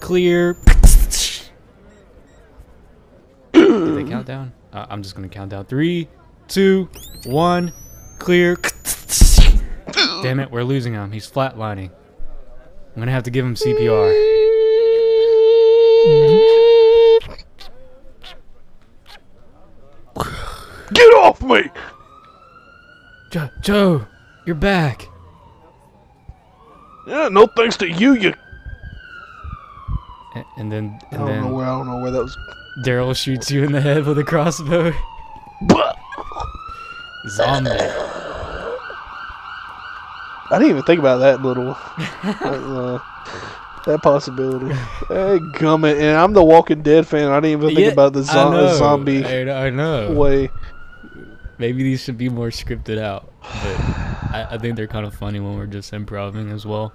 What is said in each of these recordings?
clear. Did they count down? Uh, I'm just gonna count down. Three, two, one, clear. Damn it, we're losing him. He's flatlining. I'm gonna have to give him CPR. Get off me! Joe, Joe, you're back. Yeah, no thanks to you, you. And then, I don't know where. I don't know where that was. Daryl shoots you in the head with a crossbow. Zombie. I didn't even think about that little. uh, that possibility. Hey, gummit. And I'm the Walking Dead fan. I didn't even think Yeah, about the zo- know, zombie I, I know. way. Maybe these should be more scripted out, but I, I think they're kind of funny when we're just improvising as well.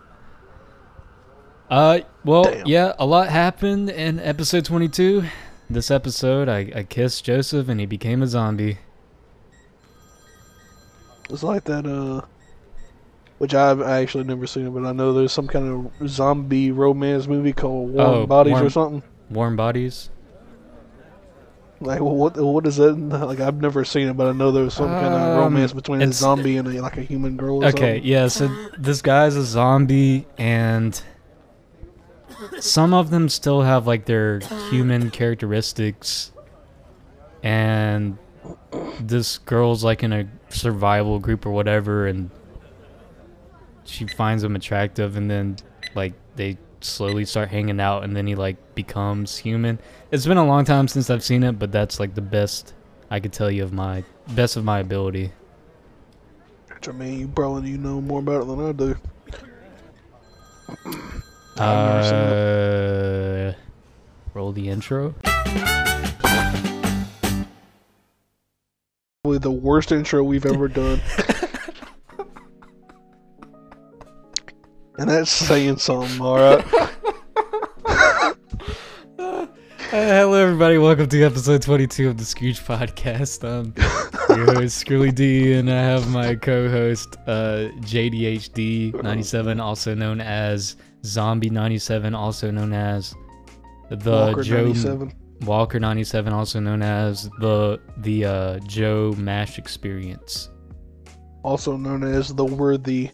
Uh, well, Damn. yeah, a lot happened in episode 22. This episode, I, I kissed Joseph and he became a zombie. It's like that, uh. Which I've actually never seen it, but I know there's some kind of zombie romance movie called Warm Oh, Bodies or something. Warm bodies. Like, well, what what is that? Like, I've never seen it, but I know there was some kind of Um, romance between a zombie and a, like a human girl. Or Okay, something. yeah, so this guy's a zombie and some of them still have like their human characteristics and this girl's like in a survival group or whatever and she finds him attractive and then like they slowly start hanging out and then he like becomes human. It's been a long time since I've seen it, but that's like the best I could tell you of my best of my ability. Which I mean, you probably you know more about it than I do. I've never seen it. Uh, roll the intro. Probably the worst intro we've ever done. and that's saying something, alright? Uh, hello, everybody. Welcome to episode 22 of the Scooj Podcast. Um, your host, Scurly D, and I have my co host, uh, JDHD97, also known as Zombie97, also known as the Walker Joe 97. Walker 97, also known as the the uh, Joe Mash Experience. Also known as the worthy.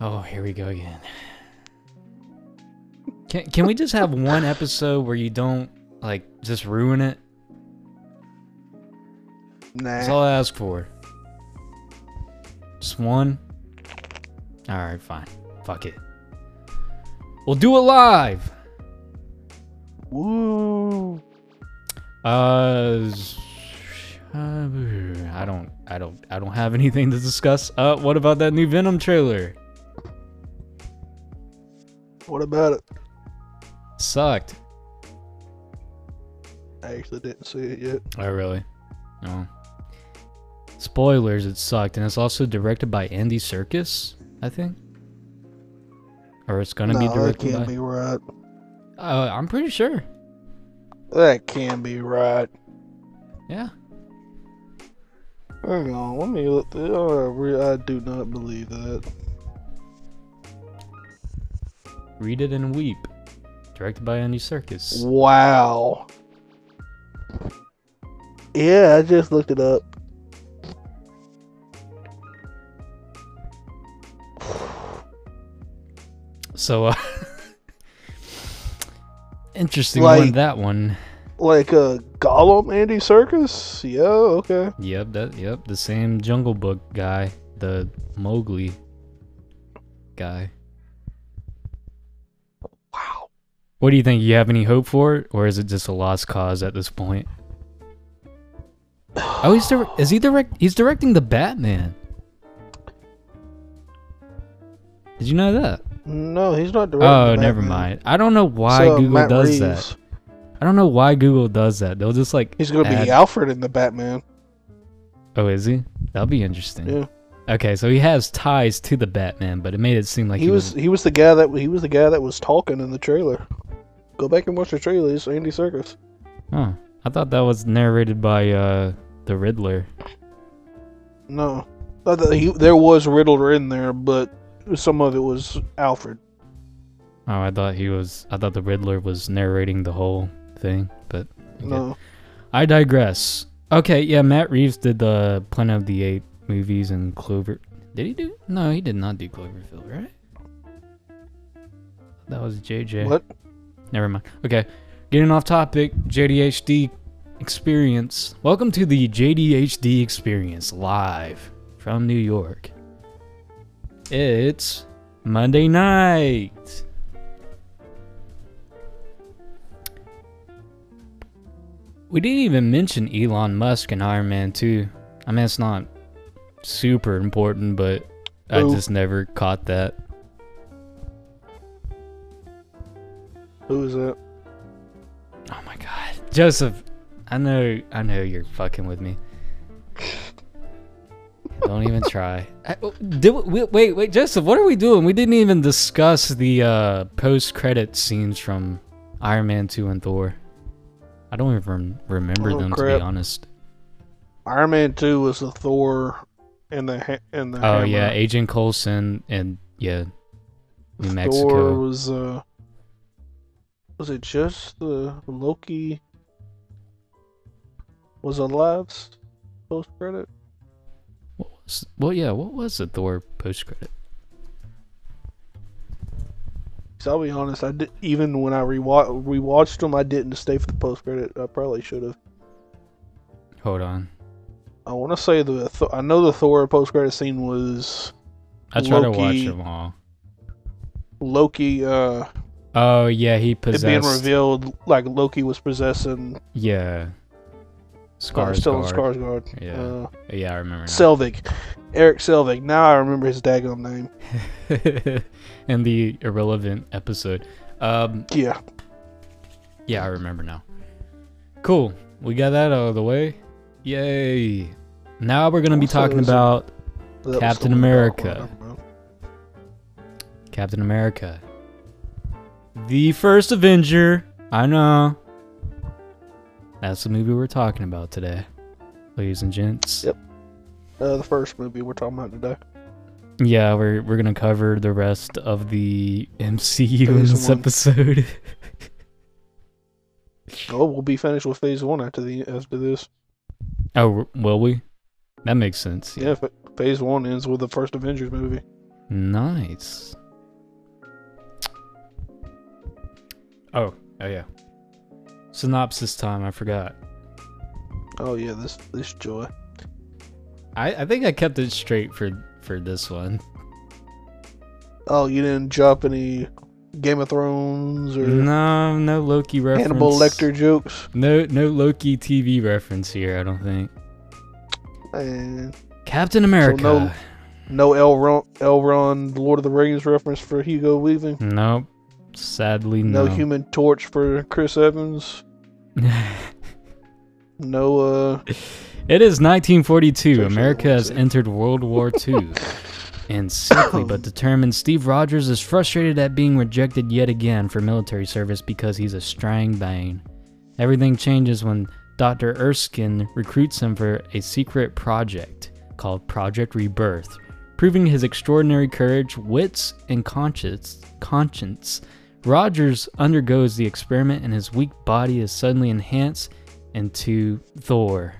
Oh, here we go again. Can can we just have one episode where you don't like just ruin it? Nah. That's all I ask for. Just one. All right, fine. Fuck it. We'll do it live. Woo. Uh, I don't, I don't, I don't have anything to discuss. Uh, what about that new Venom trailer? What about it? Sucked. I actually didn't see it yet. Oh, really? No. Spoilers, it sucked. And it's also directed by Andy Serkis, I think. Or it's gonna no, be that directed can't by. be right. Uh, I'm pretty sure. That can't be right. Yeah. Hang on, let me look. th- Oh, I I do not believe that. Read it and weep. Directed by Andy Serkis. Wow. Yeah, I just looked it up. So, uh. interesting Like- one, that one. Like a uh, Gollum, Andy Serkis. Yeah, okay. Yep, that, yep, the same Jungle Book guy. The Mowgli guy. Wow. What do you think? You have any hope for it, or is it just a lost cause at this point? Oh, he's is he direct? He's directing the Batman. Did you know that? No, he's not directing. Oh, never mind. I don't know why So, Google Matt does Reeves, that. I don't know why Google does that. They'll just like. He's gonna add- be Alfred in the Batman. Oh, is he? That'll be interesting. Yeah. Okay, so he has ties to the Batman, but it made it seem like he was he was the guy that he was the guy that was talking in the trailer. Go back and watch the trailer. It's Andy Serkis. Oh, I thought that was narrated by uh the Riddler. No, he, there was Riddler in there, but some of it was Alfred. Oh, I thought he was. I thought the Riddler was narrating the whole thing, but okay. No, I digress. Okay, yeah, Matt Reeves did the Planet of the Apes movies and Clover. Did he do? No, he did not do Cloverfield, right? That was JJ. what? Never mind. Okay, getting off topic. JDHD experience. Welcome to the JDHD experience live from New York. It's Monday night. We didn't even mention Elon Musk and Iron Man 2. I mean, it's not super important, but I Who? just never caught that. Who is that? Oh my god. Joseph, I know I know you're fucking with me. Don't even try. I, oh, did we, wait, wait, Joseph, what are we doing? We didn't even discuss the uh, post-credit scenes from Iron Man 2 and Thor. I don't even remember Oh, them to be honest. Iron Man Two was the Thor and the ha- and the. Oh hammer. yeah, Agent Coulson and yeah, New Thor Mexico. was uh. Was it just the Loki? Was alive post credit? Well, yeah, what was the Thor post-credit? So I'll be honest, I did even when I rewa- rewatched them, I didn't stay for the post credit. I probably should have. Hold on. I want to say the Th- I know the Thor post credit scene was I try to watch Loki- them all. Loki uh Oh yeah, he possessed. it being revealed like Loki was possessing Yeah. Uh, Stellan Skarsgård. Skarsgård. Yeah. Uh, Yeah, I remember now. Selvig, Eric Selvig. Now I remember his daggone name. and the irrelevant episode. Um, Yeah, yeah, I remember now. Cool. We got that out of the way. Yay. Now we're gonna be Also, talking about that Captain America. I don't know. Captain America. The first Avenger. I know. That's the movie we're talking about today, ladies and gents. Yep. Uh, the first movie we're talking about today. Yeah, we're we're gonna cover the rest of the MCU in this one. episode. Oh, we'll be finished with Phase One after the after this. oh, will we? That makes sense. Yeah, fa- Phase One ends with the first Avengers movie. Nice. Oh, oh yeah. Synopsis time. I forgot. Oh yeah, this this joy. I I think I kept it straight for for this one. Oh, you didn't drop any Game of Thrones or No, no Loki reference. Hannibal Lecter jokes. No, no Loki TV reference here. I don't think. And Captain America. no- no Elrond, Elrond, Lord of the Rings reference for Hugo Weaving. Nope. Sadly, No, no. Human Torch for Chris Evans. No, uh, it is 1942. Sure, sure, America has entered World War II. and sickly but determined, Steve Rogers is frustrated at being rejected yet again for military service because he's a strang bane. Everything changes when Dr. Erskine recruits him for a secret project called Project Rebirth, proving his extraordinary courage, wits, and conscience. conscience. Rogers undergoes the experiment and his weak body is suddenly enhanced into Thor.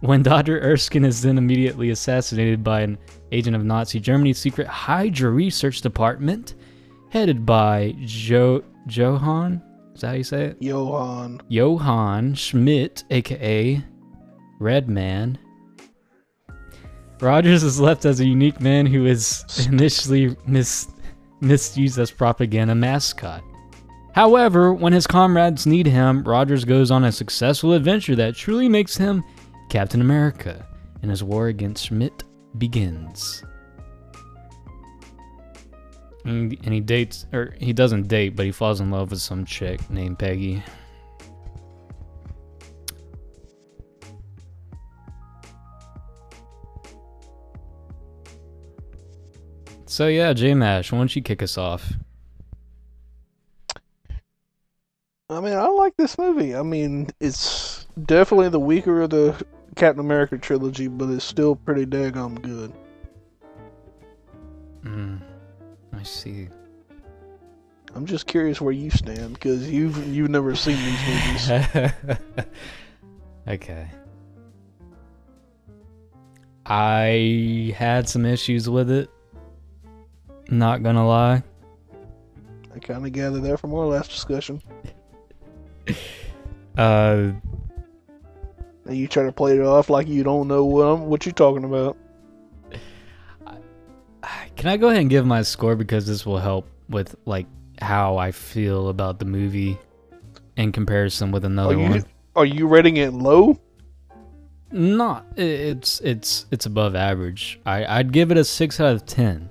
When Dr. Erskine is then immediately assassinated by an agent of Nazi Germany's secret Hydra research department, headed by jo- Johann, is that how you say it? Johann. Johann Schmidt, aka Redman. Rogers is left as a unique man who is initially mis- misused as propaganda mascot. However, when his comrades need him, Rogers goes on a successful adventure that truly makes him Captain America, and his war against Schmidt begins. And he dates, or he doesn't date, but he falls in love with some chick named Peggy. So yeah, J Mash, why don't you kick us off? I mean, I like this movie. I mean, it's definitely the weaker of the Captain America trilogy, but it's still pretty daggum good. Mm, I see. I'm just curious where you stand because you've you've never seen these movies. okay. I had some issues with it. Not gonna lie. I kind of gathered that from our last discussion. Uh, And you try to play it off like you don't know what I'm, what you're talking about. can I go ahead and give my score because this will help with like how I feel about the movie in comparison with another Are you one? are you rating it low? Not it's it's it's above average. I I'd give it a 6 out of 10.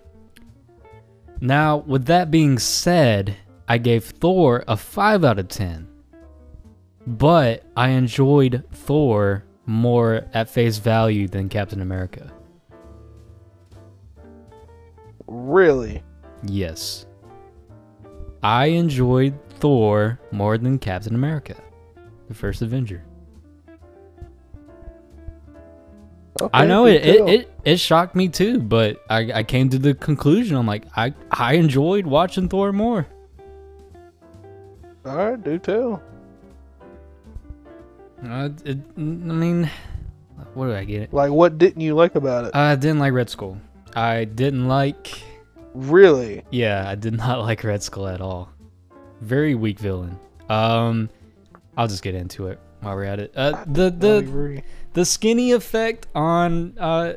Now, with that being said, I gave Thor a 5 out of 10. But I enjoyed Thor more at face value than Captain America. Really? Yes. I enjoyed Thor more than Captain America, the first Avenger. Okay, I know it, it, it it shocked me too, but I, I came to the conclusion I'm like I I enjoyed watching Thor more. All right, do tell. Uh, it, I mean, what did I get? It? Like, what didn't you like about it? I didn't like Red Skull. I didn't like. really? Yeah, I did not like Red Skull at all. Very weak villain. Um, I'll just get into it while we're at it. Uh, the I the agree. The skinny effect on uh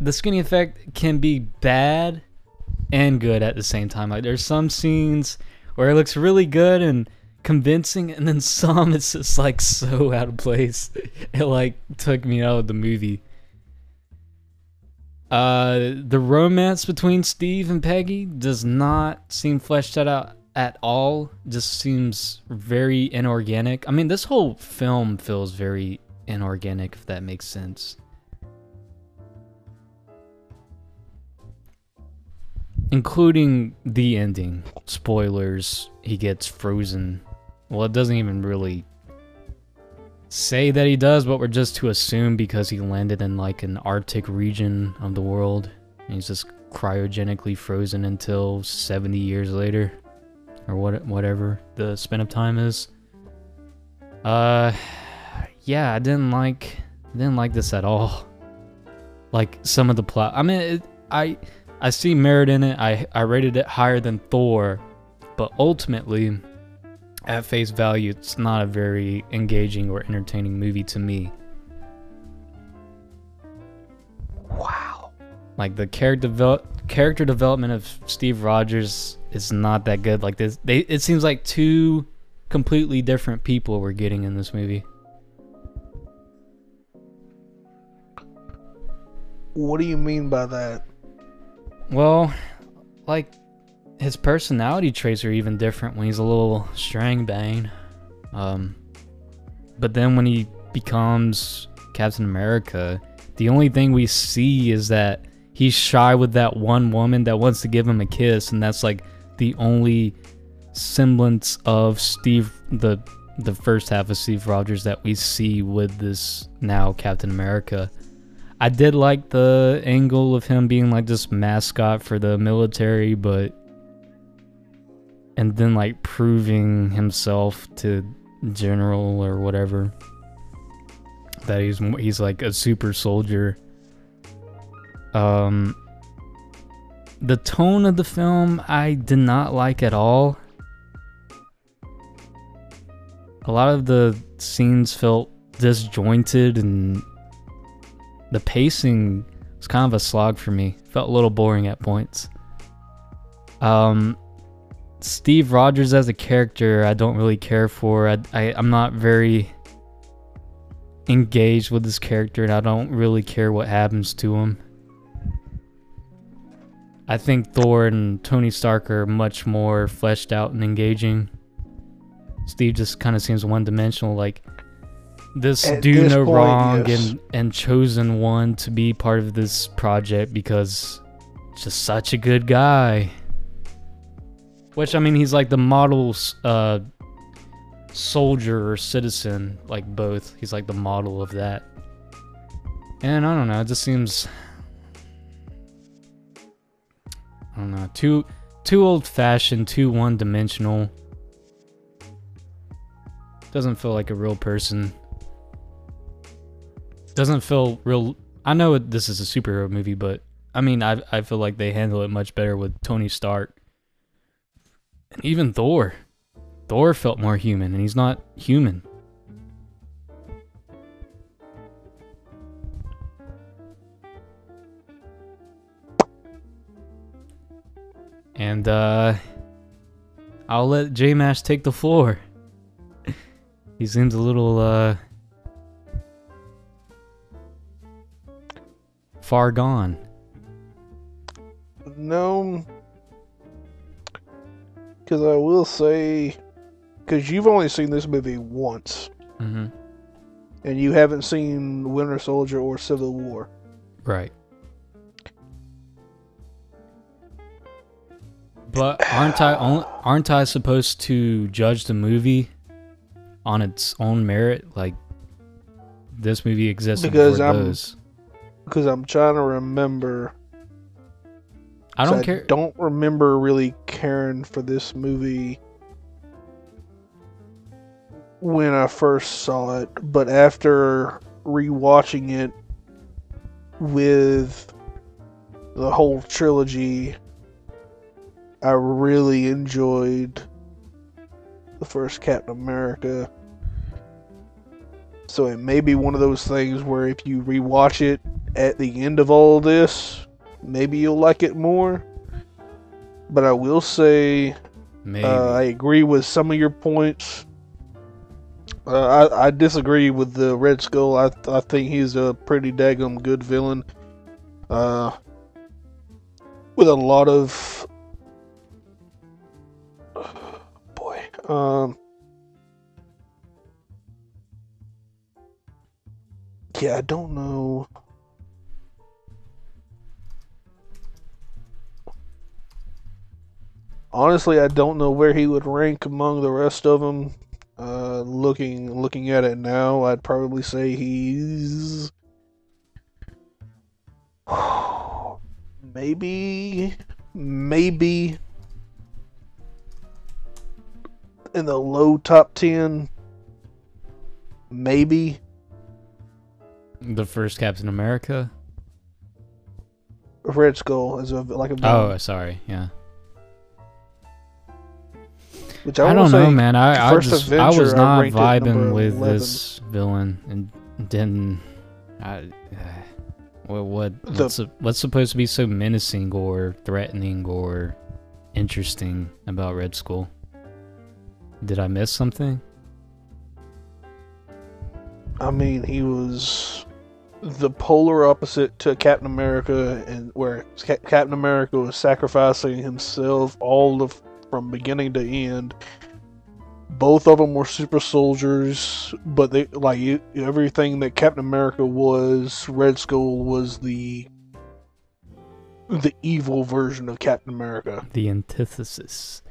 the skinny effect can be bad and good at the same time. Like there's some scenes where it looks really good and convincing and then some it's just like so out of place. It like took me out of the movie. Uh the romance between steve and peggy does not seem fleshed out at all just seems very inorganic. I mean, this whole film feels very inorganic, if that makes sense. Including the ending. Spoilers, he gets frozen. Well, it doesn't even really say that he does, but we're just to assume because he landed in like an Arctic region of the world. And he's just cryogenically frozen until 70 years later or what whatever the span of time is. Uh yeah, I didn't like didn't like this at all. Like some of the plot. I mean, it, I I see merit in it. I I rated it higher than Thor, but ultimately at face value it's not a very engaging or entertaining movie to me. Wow. Like the character devel- character development of Steve Rogers is not that good. Like this, they it seems like two completely different people we're getting in this movie. What do you mean by that? Well, like his personality traits are even different when he's a little strang bang. Um, but then when he becomes Captain America, the only thing we see is that he's shy with that one woman that wants to give him a kiss, and that's like the only semblance of Steve the the first half of Steve Rogers that we see with this now Captain America. I did like the angle of him being like this mascot for the military, but and then like proving himself to general or whatever that he's he's like a super soldier. Um the tone of the film I did not like at all. A lot of the scenes felt disjointed and the pacing was kind of a slog for me. Felt a little boring at points. Um, Steve Rogers as a character, I don't really care for. I, I I'm not very engaged with this character, and I don't really care what happens to him. I think Thor and Tony Stark are much more fleshed out and engaging. Steve just kind of seems one dimensional, like this At do this no point, wrong yes. and and chosen one to be part of this project because just such a good guy. Which I mean, he's like the model uh, soldier or citizen, like both. He's like the model of that. And I don't know, it just seems I don't know, too too old fashioned, too one dimensional. Doesn't feel like a real person. Doesn't feel real. I know this is a superhero movie, but I mean, I I feel like they handle it much better with Tony Stark. And even Thor. Thor felt more human, and he's not human. And uh I'll let J Mash take the floor. he seems a little uh far gone. No, because I will say, because you've only seen this movie once, Mm-hmm. and you haven't seen Winter Soldier or Civil War. Right. But aren't I aren't I supposed to judge the movie on its own merit? Like this movie exists Because I'm- those. Because I'm trying to remember. I don't care. don't remember really caring for this movie when I first saw it, but after rewatching it with the whole trilogy, I really enjoyed the first Captain America. So it may be one of those things where if you rewatch it at the end of all this, maybe you'll like it more. But I will say, uh, I agree with some of your points. Uh, I, I disagree with the Red Skull. I, I think he's a pretty daggum good villain. Uh, with a lot of. Um. Yeah, I don't know. Honestly, I don't know where he would rank among the rest of them. Uh, looking looking at it now, I'd probably say he's maybe maybe in the low top ten. Maybe the first Captain America. Red Skull is a like a Oh, sorry. Yeah. which I, I, don't know, man. I I, just I was not number vibing with 11. this villain, and didn't. I, uh, what what The- what's, what's supposed to be so menacing or threatening or interesting about Red Skull? Did I miss something? I mean, he was the polar opposite to Captain America, and where Ca- Captain America was sacrificing himself all the from beginning to end. Both of them were super soldiers, but they like you, everything that Captain America was. Red Skull was the the evil version of Captain America, The antithesis.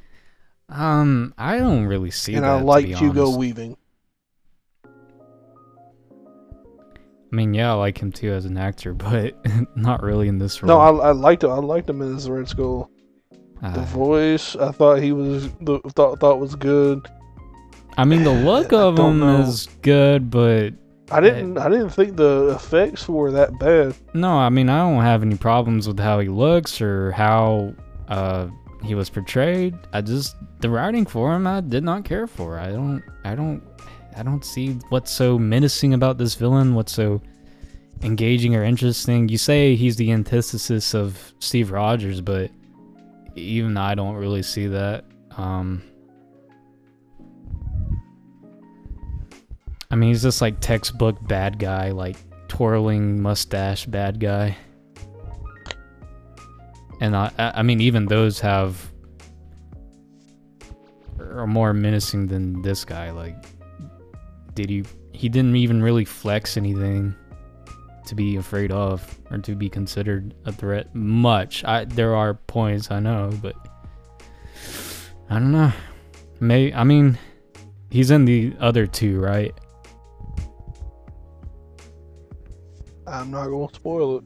Um, I don't really see and that. I to like Hugo honest. Weaving. I mean, yeah, I like him too as an actor, but not really in this No, role. I, I liked him. I liked him in his Red Skull. The Uh, voice, I thought he was the thought thought was good. I mean, the look of him know. is good, but I didn't I didn't think the effects were that bad. no, I mean, I don't have any problems with how he looks or how uh, he was portrayed. I just the writing for him, I did not care for. I don't, I don't, I don't see what's so menacing about this villain. What's so engaging or interesting? You say he's the antithesis of Steve Rogers, but even I don't really see that. Um, I mean, he's just like textbook bad guy, like twirling mustache bad guy. And I, I mean, even those have are more menacing than this guy. Like, did he? He didn't even really flex anything to be afraid of or to be considered a threat. Much. I there are points I know, but I don't know. May I mean, he's in the other two, right? I'm not gonna spoil it.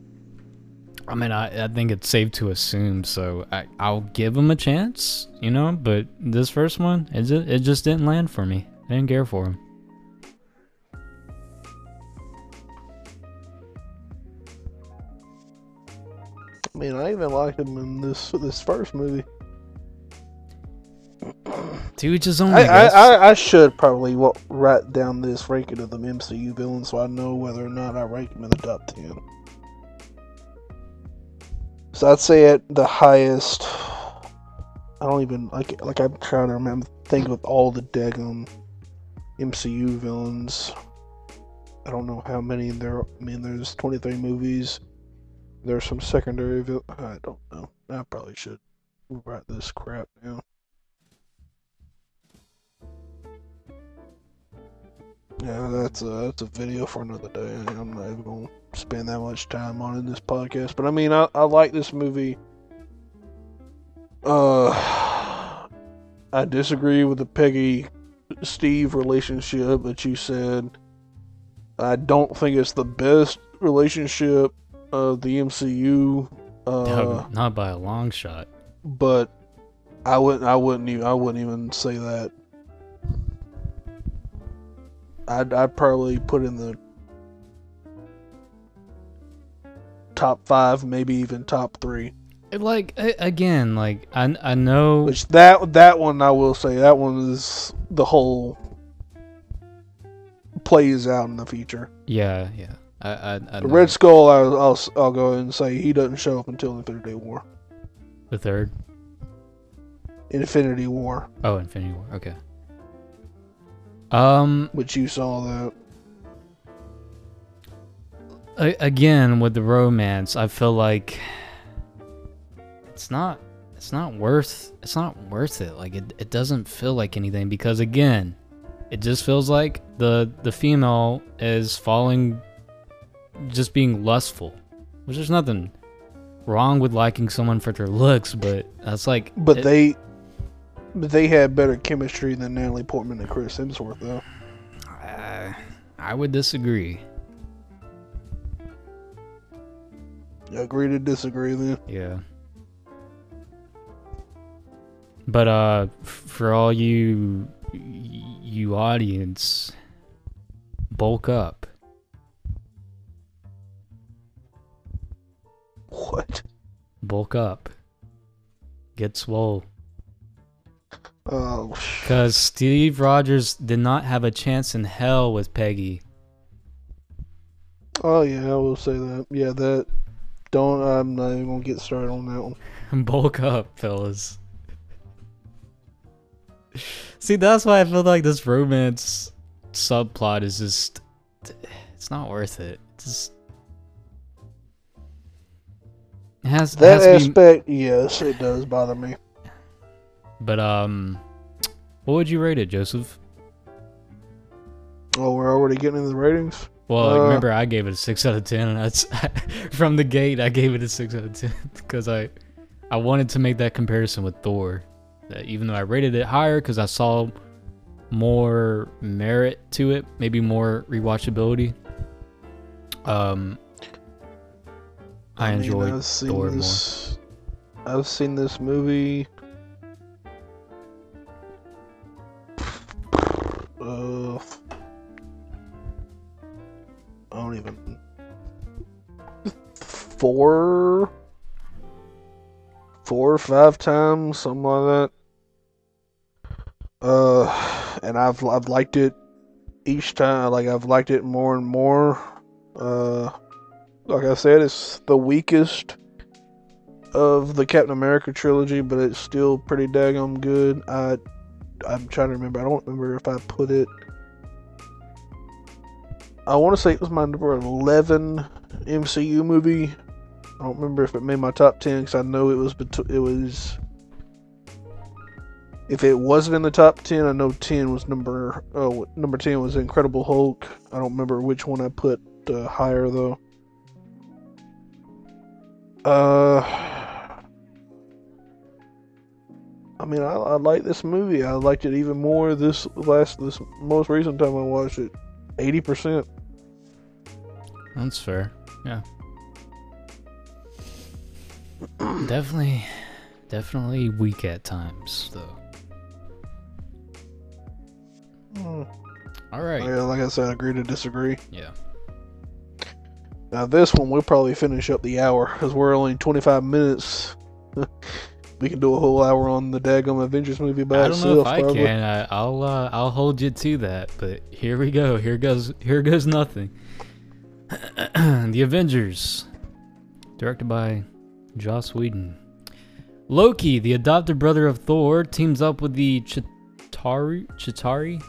I mean, I, I think it's safe to assume, so I, I'll give him a chance, you know. But this first one, it just, it just didn't land for me. I didn't care for him. I mean, I even liked him in this this first movie. To each his own. I, I. I, I, should probably write down this ranking of the MCU villains so I know whether or not I rank them in the top ten. So I'd say at the highest. I don't even like like I'm trying to remember think of all the daggum MCU villains. I don't know how many there. I mean, there's 23 movies. There's some secondary. I don't know. I probably should write this crap down. Yeah, that's a that's a video for another day. I'm not even gonna spend that much time on it in this podcast. But I mean, I, I like this movie. Uh, I disagree with the Peggy Steve relationship that you said. I don't think it's the best relationship of the MCU. Uh, No, not by a long shot. but I wouldn't I wouldn't even I wouldn't even say that. I'd I'd probably put in the top five, maybe even top three. Like again, like I I know. Which that that one I will say that one is the whole plays out in the future. Yeah, yeah. I I, I The know. Red Skull, I'll, I'll I'll go ahead and say he doesn't show up until the Infinity War. the third. Infinity War, Oh, Infinity War. Okay. Um. which you saw that. again with the romance i feel like it's not it's not worth it's not worth it like it, it doesn't feel like anything because again it just feels like the the female is falling just being lustful which there's nothing wrong with liking someone for their looks but that's like But it- they but they had better chemistry than Natalie Portman and Chris Hemsworth, though. uh, i would disagree Agree to disagree, then. Yeah. But uh for all you you audience bulk up. What? Bulk up. Get swole. Oh, Cuz Steve Rogers did not have a chance in hell with Peggy. oh yeah, I will say that. Yeah, that. Don't. I'm not even gonna get started on that one. Bulk up, fellas. See, that's why I feel like this romance subplot is just it's not worth it. It's just it has, it That has to be, aspect, yes, it does bother me. But um what would you rate it, Joseph? Oh, we're already getting into the ratings. Well, Uh, remember I gave it a 6 out of 10 and that's from the gate I gave it a 6 out of 10 because I I wanted to make that comparison with Thor. Even though I rated it higher cuz I saw more merit to it, maybe more rewatchability. Um I, mean, enjoyed Thor more. I've seen this movie. Don't even. Four, four or five times, something like that. Uh, and I've I've liked it each time. Like I've liked it more and more. Uh, like I said, it's the weakest of the Captain America trilogy, but it's still pretty daggum good. I I'm trying to remember. I don't remember if I put it. I want to say it was my number 11 MCU movie. I don't remember if it made my top 10 because I know it was bet- it was. If it wasn't in the top 10, I know 10 was number oh number 10 was Incredible Hulk. I don't remember which one I put uh, higher though. Uh, I mean, I, I like this movie. I liked it even more this last, this most recent time I watched it. Eighty percent. That's fair. Yeah. definitely, definitely weak at times, though. Mm. All right. Yeah, like I said, agree to disagree. Yeah. Now this one we'll probably finish up the hour because we're only 25 minutes. we can do a whole hour on the daggum Avengers movie by I don't itself. know if I probably. can. I, I'll uh, I'll hold you to that. But here we go. Here goes. Here goes nothing. the Avengers, directed by Joss Whedon. Loki, the adopted brother of Thor, teams up with the Chitauri. Chitauri.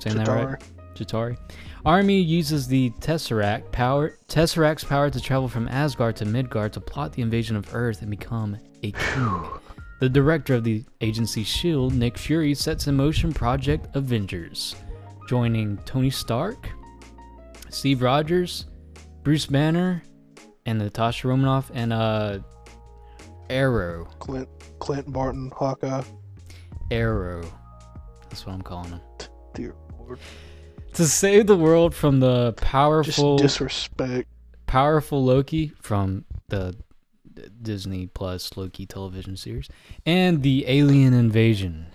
Saying that right? Chitauri. Army uses the Tesseract power Tesseract's power to travel from Asgard to Midgard to plot the invasion of Earth and become a king. the director of the agency Shield, Nick Fury, sets in motion Project Avengers, joining Tony Stark, Steve Rogers, Bruce Banner, and Natasha Romanoff and uh Arrow. Clint, Clint Barton, Hawkeye. Arrow. That's what I'm calling him. Dear Lord. To save the world from the powerful Just powerful disrespect. powerful Loki from the Disney Plus Loki television series, and the alien invasion.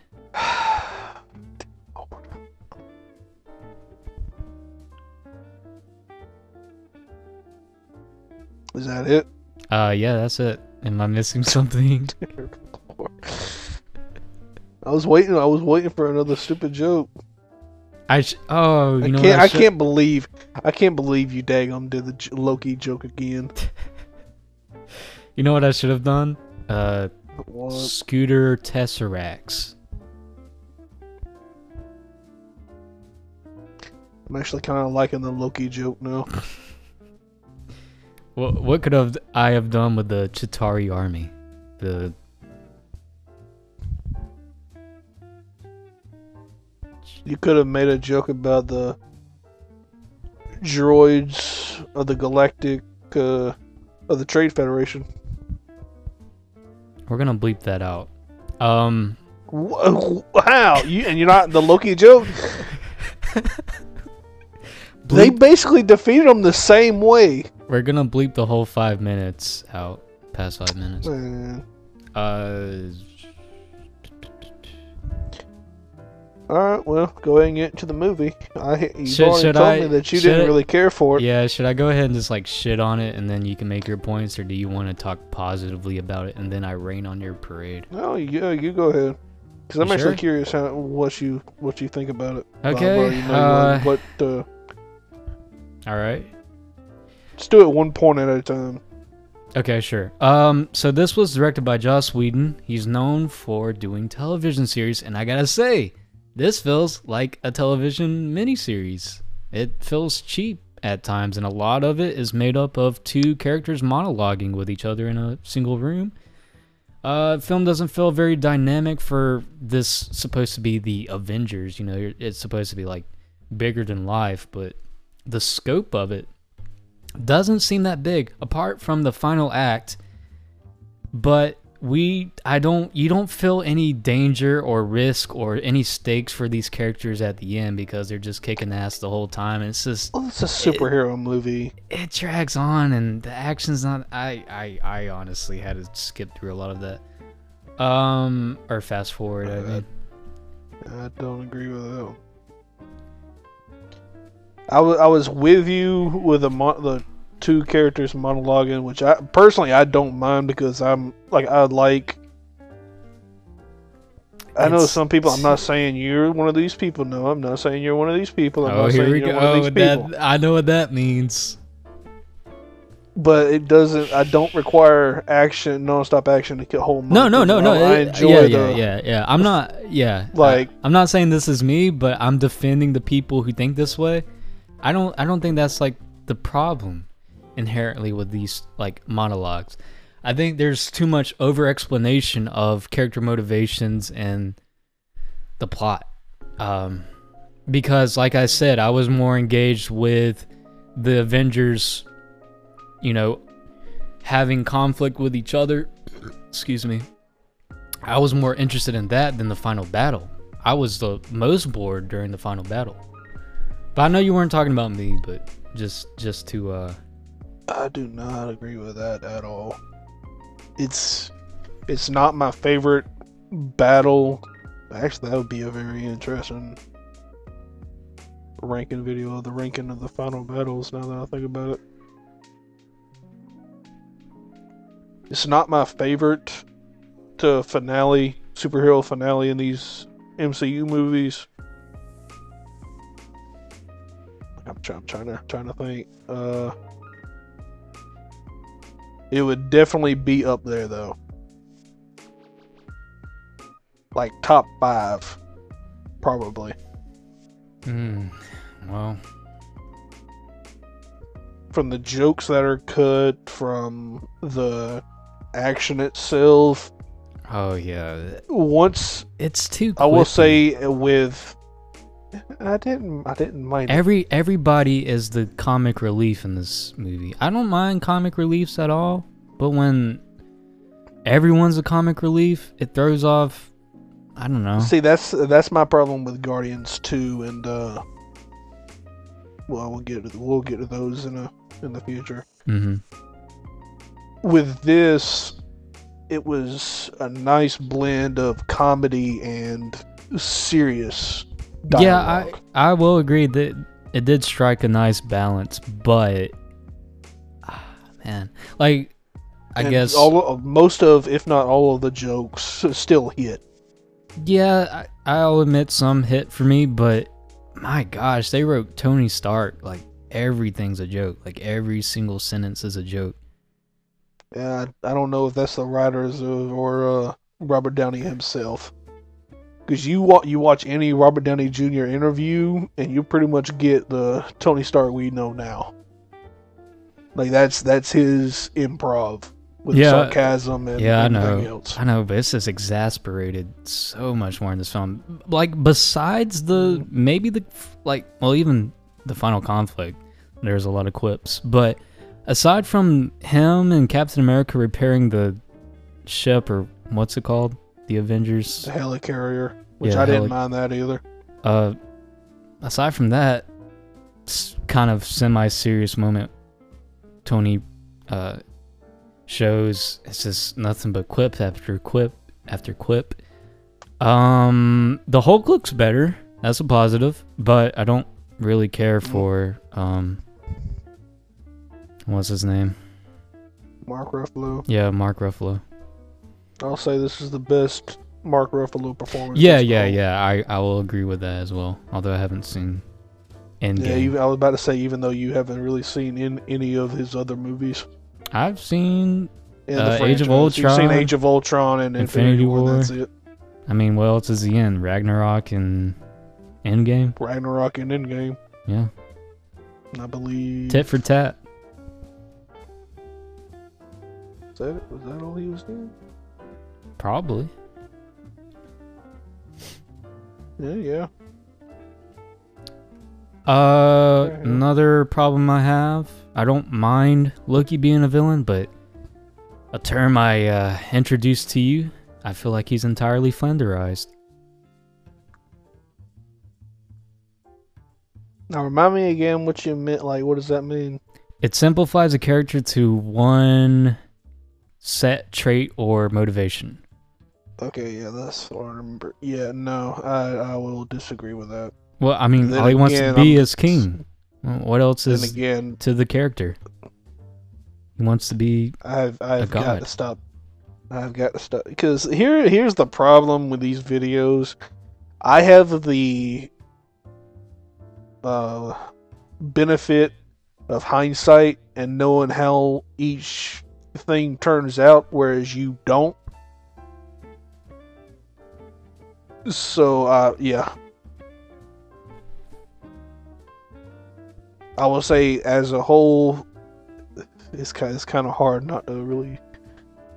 Is that it? Uh, yeah, that's it. Am I missing something? I was waiting. I was waiting for another stupid joke. I sh- oh, you I know can't. what I, should- can't believe. I can't believe you, daggum, did the j- Loki joke again. You know what I should have done? Uh, What? Scooter Tesseracts. I'm actually kind of liking the Loki joke now. What what could have I have done with the Chitauri army? The You could have made a joke about the droids of the Galactic uh, of the Trade Federation. we're gonna bleep that out. Um, How you and you're not the Loki joke? They basically defeated them the same way. We're gonna bleep the whole five minutes out. Past five minutes. Uh, All right, well, go ahead and get into the movie. I you've Should- already should told I- me that you didn't I- really care for it. yeah. Should I go ahead and just like shit on it, and then you can make your points, or do you want to talk positively about it, and then I rain on your parade? No, you uh, you go ahead. Because I'm You actually sure? curious how what you what you think about it. Okay, you uh, what uh, All right. Let's do it one point at a time. Okay, sure. Um, so this was directed by Joss Whedon. He's known for doing television series, and I gotta say, this feels like a television miniseries. It feels cheap at times, and a lot of it is made up of two characters monologuing with each other in a single room. Uh, film doesn't feel very dynamic for this supposed to be the Avengers. You know, it's supposed to be like bigger than life, but the scope of it doesn't seem that big apart from the final act but we i don't you don't feel any danger or risk or any stakes for these characters at the end because they're just kicking ass the whole time and it's just Well, it's a superhero movie. it drags on and the action's not i i i honestly had to skip through a lot of that um or fast forward i Uh, mean I don't agree with that. I wa- I was with you with the the two characters monologuing, which I personally I don't mind because I'm like I like. I know It's- some people. I'm not saying you're one of these people. No, I'm not saying you're one of these people. I'm oh not here saying we you're go one of oh, these people. that, i know what that means But it doesn't. I don't require action, non-stop action to get whole. No, no, no, no. I it- enjoy yeah, the. yeah, yeah, yeah. I'm not. Yeah, Like- I, am not saying this is me, but I'm defending the people who think this way. I don't. I don't think that's like the problem inherently with these like monologues. I think there's too much over explanation of character motivations and the plot. Um, because, like I said, I was more engaged with the Avengers. You know, having conflict with each other. Excuse me. I was more interested in that than the final battle. I was the most bored during the final battle. But I know you weren't talking about me, but just just to uh I do not agree with that at all. it's it's not my favorite battle. Actually, that would be a very interesting ranking video of the ranking of the final battles. Now that I think about it, it's not my favorite to finale superhero finale in these MCU movies. I'm, I'm trying to trying to think. Uh, it would definitely be up there though. Like top five, probably. Hmm. Well, From the jokes that are cut, from the action itself. oh yeah, Once it's too. I will say with, I didn't I didn't mind. every everybody is the comic relief in this movie. I don't mind comic reliefs at all, but when everyone's a comic relief, it throws off. I don't know. See, that's that's my problem with Guardians 2 and uh well, we'll get to, we'll get to those in a in the future. hmm With this it was a nice blend of comedy and serious Yeah, I. I will agree that it did strike a nice balance, but ah, man, like I And guess all of, most of if not all of the jokes still hit. yeah, I, I'll admit some hit for me, but my gosh, they wrote Tony Stark like everything's a joke, like every single sentence is a joke. Yeah, I, I don't know if that's the writers of, or uh, Robert Downey himself. Because you wa- you watch any Robert Downey Jr. interview, and you pretty much get the Tony Stark we know now. Like that's that's his improv with Yeah. sarcasm and Yeah, I know. else. I know, but it's just exasperated so much more in this film. Like besides the maybe the like well even the final conflict, there's a lot of quips. But aside from him and Captain America repairing the ship or what's it called, the Avengers. The helicarrier, which Yeah, I didn't heli- mind that either. Uh, aside from that, kind of semi-serious moment. Tony, uh, shows it's just nothing but quip after quip after quip. Um, the Hulk looks better. That's a positive, but I don't really care for um. What's his name? Mark Ruffalo. Yeah, Mark Ruffalo. I'll say this is the best Mark Ruffalo performance. Yeah, yeah, film. yeah. I I will agree with that as well. Although I haven't seen Endgame. Yeah, even, I was about to say, even though you haven't really seen in any of his other movies. I've seen Uh, Age of franchise. You've seen Ultron, Age of Ultron and Infinity Infinity, War. War. That's it. I mean, what else is he in? Ragnarok and Endgame? Ragnarok and Endgame. Yeah. I believe. Tit for tat. That, was that all he was doing? Probably. Yeah, yeah. Uh, another problem I have. I don't mind Loki being a villain, but a term I uh, introduced to you, I feel like he's entirely flanderized. Now remind me again what you meant. Like, what does that mean? It simplifies a character to one set trait or motivation. Okay, yeah, that's what I remember. Yeah, no, I I will disagree with that. Well, I mean, all he wants to be I'm- is king. What else is again, to the character? He wants to be. I've I've got to stop. I've got to stop because here here's the problem with these videos. I have the uh, benefit of hindsight and knowing how each thing turns out, whereas you don't. So uh, yeah, I will say as a whole, it's kind it's kind of hard not to really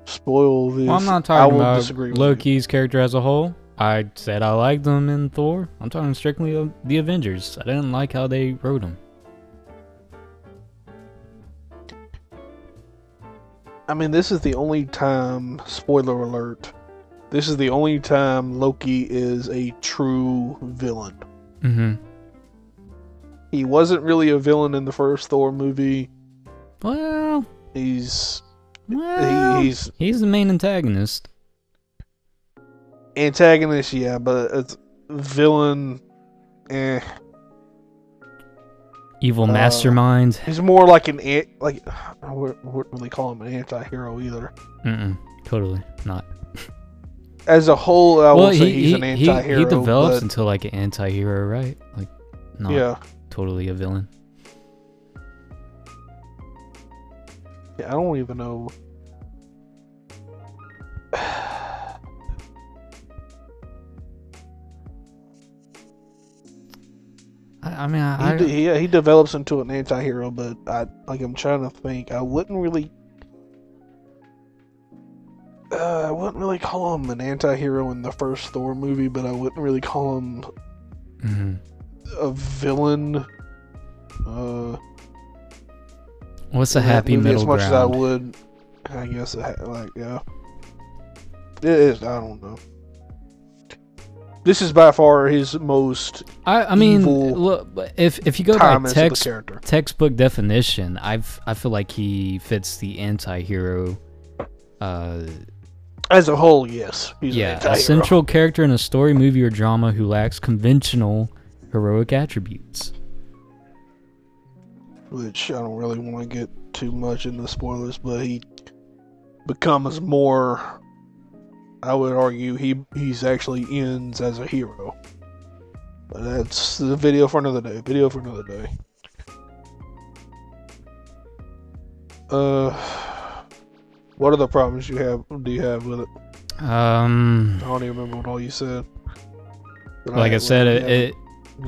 spoil this. Well, I'm not I talking will about disagree with you. Loki's character as a whole. I said I liked them in Thor. I'm talking strictly of the Avengers. I didn't like how they wrote them. I mean, this is the only time. Spoiler alert. This is the only time Loki is a true villain. Mm-hmm. He wasn't really a villain in the first Thor movie. Well, He's Well, he, he's he's the main antagonist. antagonist, yeah, but it's villain. Eh, Evil Uh, mastermind. he's more like an like I wouldn't wouldn't really call him an anti-hero either. Mm-mm, totally not. As a whole, I well, would say he, he's he, an he, anti-hero. he develops but, into like an anti-hero, right? Like, not yeah, totally a villain. yeah. I don't even know. I, I mean, He, I, he, he develops into an anti-hero, but I like I'm trying to think. I wouldn't really. Uh, I wouldn't really call him an anti-hero in the first Thor movie, but I wouldn't really call him mhm. a villain. Uh, what's a happy movie middle as much ground? as I would. I guess like yeah, it is. I don't know. This is by far his most I, I mean, look, if if you go by comments of the text textbook definition, I've I feel like he fits the anti-hero. Uh, As a whole, yes, he's yeah, a central character in a story, movie, or drama who lacks conventional heroic attributes. which I don't really want to get too much into spoilers, but he becomes more. I would argue he he's actually ends as a hero. But that's the video for another day. Video for another day. Uh, what are the problems you have? Do you have with it? Um, I don't even remember what all you said. But like I said, it, it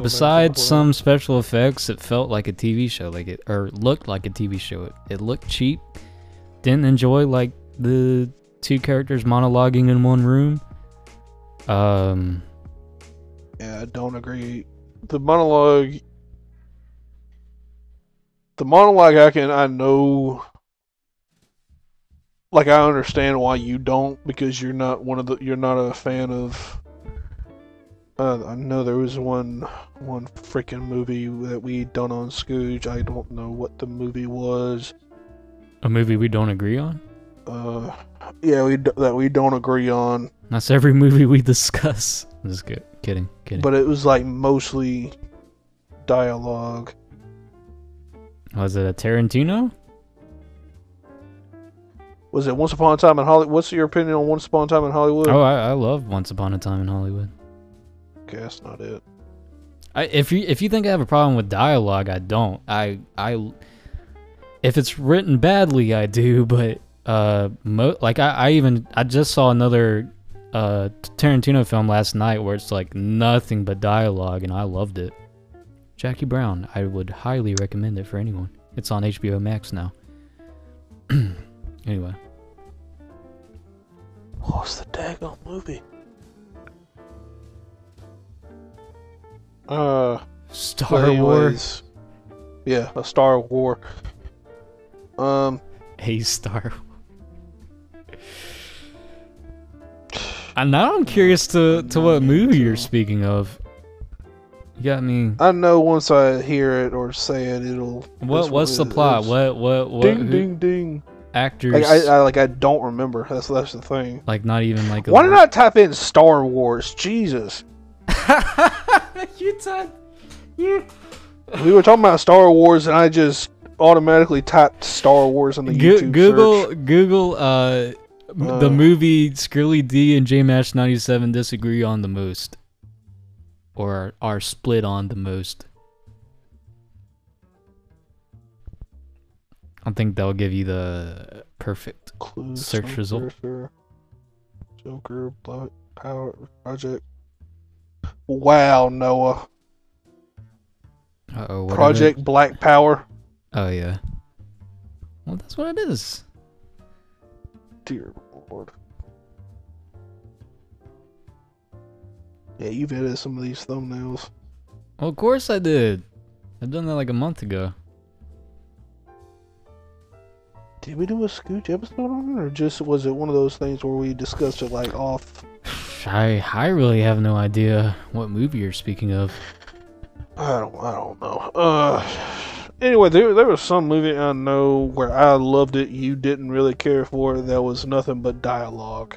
besides some special effects, it felt like a TV show, like it or looked like a TV show. It, it looked cheap. Didn't enjoy like the two characters monologuing in one room. Um, Yeah, I don't agree. The monologue, the monologue, I can, I know, like I understand why you don't because you're not one of the, you're not a fan of. Uh, I know there was one, one freaking movie that we done on Scooj. I don't know what the movie was. a movie we don't agree on. Uh, yeah, we that we don't agree on, That's every movie we discuss. I'm just kid- kidding, kidding. but it was like mostly dialogue. Was it a Tarantino? Was it Once Upon a Time in Hollywood? What's your opinion on Once Upon a Time in Hollywood? Oh, I, I love Once Upon a Time in Hollywood. Okay, that's not it. I, if you if you think I have a problem with dialogue, I don't. I I if it's written badly, I do. But uh, mo- like I, I even I just saw another uh Tarantino film last night where it's like nothing but dialogue, and I loved it. Jackie Brown. I would highly recommend it for anyone. It's on HBO Max now. anyway, What's the daggone movie? Uh, Star Wars. Yeah, a Star War. Um, A Star. And now I'm curious to to what movie you're speaking of. You got me. I know once I hear it or say it, it'll. What this what's the plot? is- What what what Ding who- ding ding. Actors? Like I, I like I don't remember. That's that's the thing. like not even like. Why did I type in Star Wars? Jesus. you type you. We were talking about Star Wars, and I just automatically typed Star Wars in the Go- YouTube Google search. Google uh, Uh. the movie Skrilly D and J Match ninety seven disagree on the most, or are, are split on the most. I think that'll give you the perfect. Clues, search Stone result. Joker, Black Power Project. Wow, Noah. Uh oh. Project Black Power. Oh yeah. Well, that's what it is. Dear Lord. Yeah, you've edited some of these thumbnails. Well, of course I did. I've done that like a month ago. Did we do a Scooj episode on it, or just was it one of those things where we discussed it like off? I I really have no idea what movie you're speaking of. I don't, I don't know. Uh, anyway, there there was some movie I know where I loved it, you didn't really care for. it, That was nothing but dialogue.